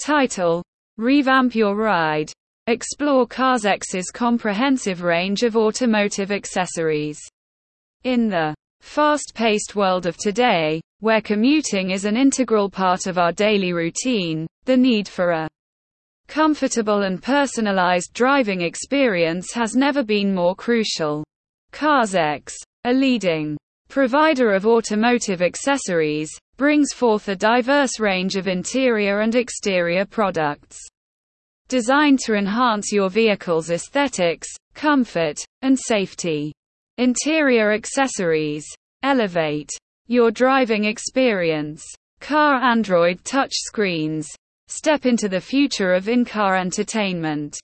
Title Revamp Your Ride. Explore Carzex's comprehensive range of automotive accessories. In the fast paced world of today, where commuting is an integral part of our daily routine, the need for a comfortable and personalized driving experience has never been more crucial. Carzex, a leading provider of automotive accessories, brings forth a diverse range of interior and exterior products designed to enhance your vehicle's aesthetics, comfort, and safety. Interior accessories elevate your driving experience. Car Android touchscreens step into the future of in-car entertainment.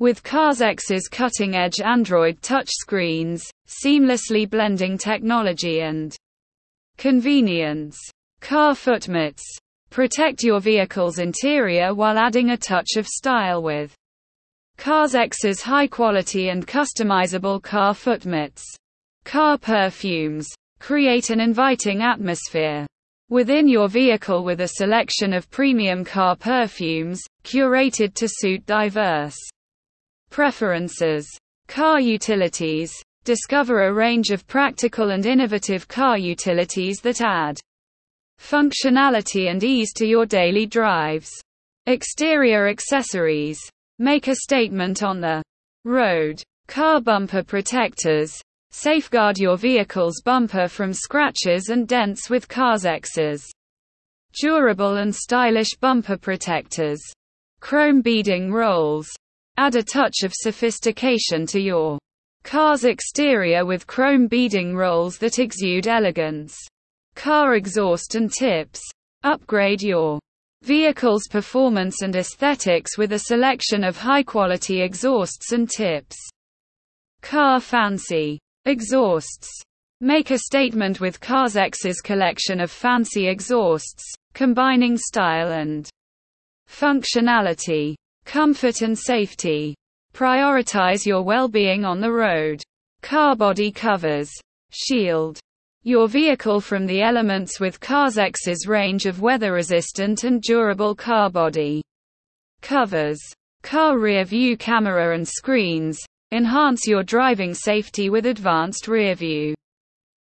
With Carzex's cutting-edge Android touchscreens, seamlessly blending technology and convenience. Car footmats Protect your vehicle's interior while adding a touch of style with Carzex's high quality and customizable car footmats. Car perfumes. Create an inviting atmosphere within your vehicle with a selection of premium car perfumes, curated to suit diverse preferences. Car utilities. Discover a range of practical and innovative car utilities that add functionality and ease to your daily drives. Exterior accessories. Make a statement on the road. Car bumper protectors. Safeguard your vehicle's bumper from scratches and dents with Carzex's durable and stylish bumper protectors. Chrome beading rolls. Add a touch of sophistication to your car's exterior with chrome beading rolls that exude elegance car exhaust and tips. Upgrade your vehicle's performance and aesthetics with a selection of high-quality exhausts and tips. Car fancy exhausts. Make a statement with Carzex's collection of fancy exhausts, combining style and functionality, comfort and safety. Prioritize your well-being on the road. Car body covers. Shield your vehicle from the elements with Carzex's range of weather-resistant and durable car body covers. Car rear view camera and screens enhance your driving safety with advanced rear view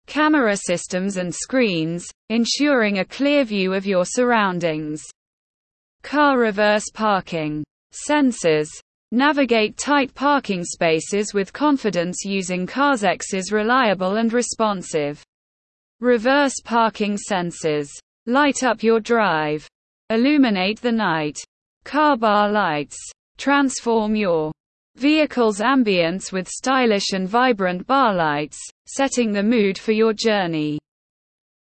camera systems and screens, ensuring a clear view of your surroundings. Car reverse parking sensors Navigate tight parking spaces with confidence using Carzex's reliable and responsive Reverse parking sensors. Light up your drive. Illuminate the night. Car bar lights. Transform your vehicle's ambience with stylish and vibrant bar lights, setting the mood for your journey.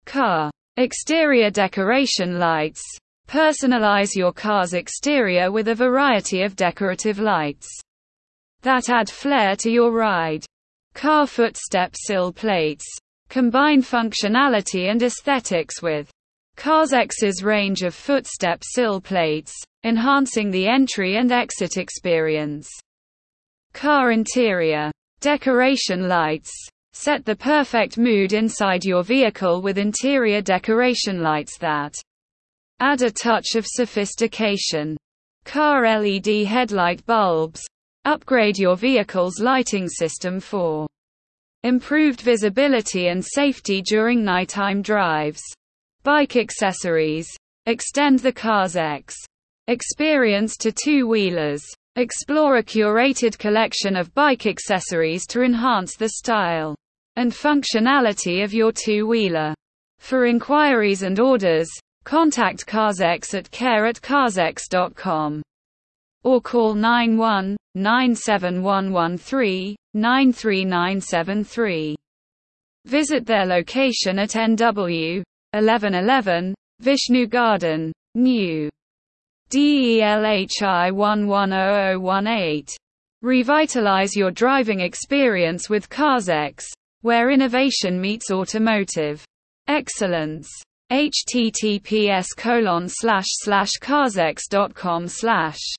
Car exterior decoration lights. Personalize your car's exterior with a variety of decorative lights that add flair to your ride. Car footstep sill plates. Combine functionality and aesthetics with Carzex's range of footstep sill plates, enhancing the entry and exit experience. Car interior decoration lights set the perfect mood inside your vehicle with interior decoration lights that add a touch of sophistication. Car LED headlight bulbs upgrade your vehicle's lighting system for Improved visibility and safety during nighttime drives. Bike accessories. Extend the Carzex experience to two-wheelers. Explore a curated collection of bike accessories to enhance the style and functionality of your two-wheeler. For inquiries and orders, contact Carzex at care at or call 91 97113 93973. Visit their location at NW 1111 Vishnu Garden, New DELHI 110018. Revitalize your driving experience with Carzex, where innovation meets automotive excellence. Https colon slash slash slash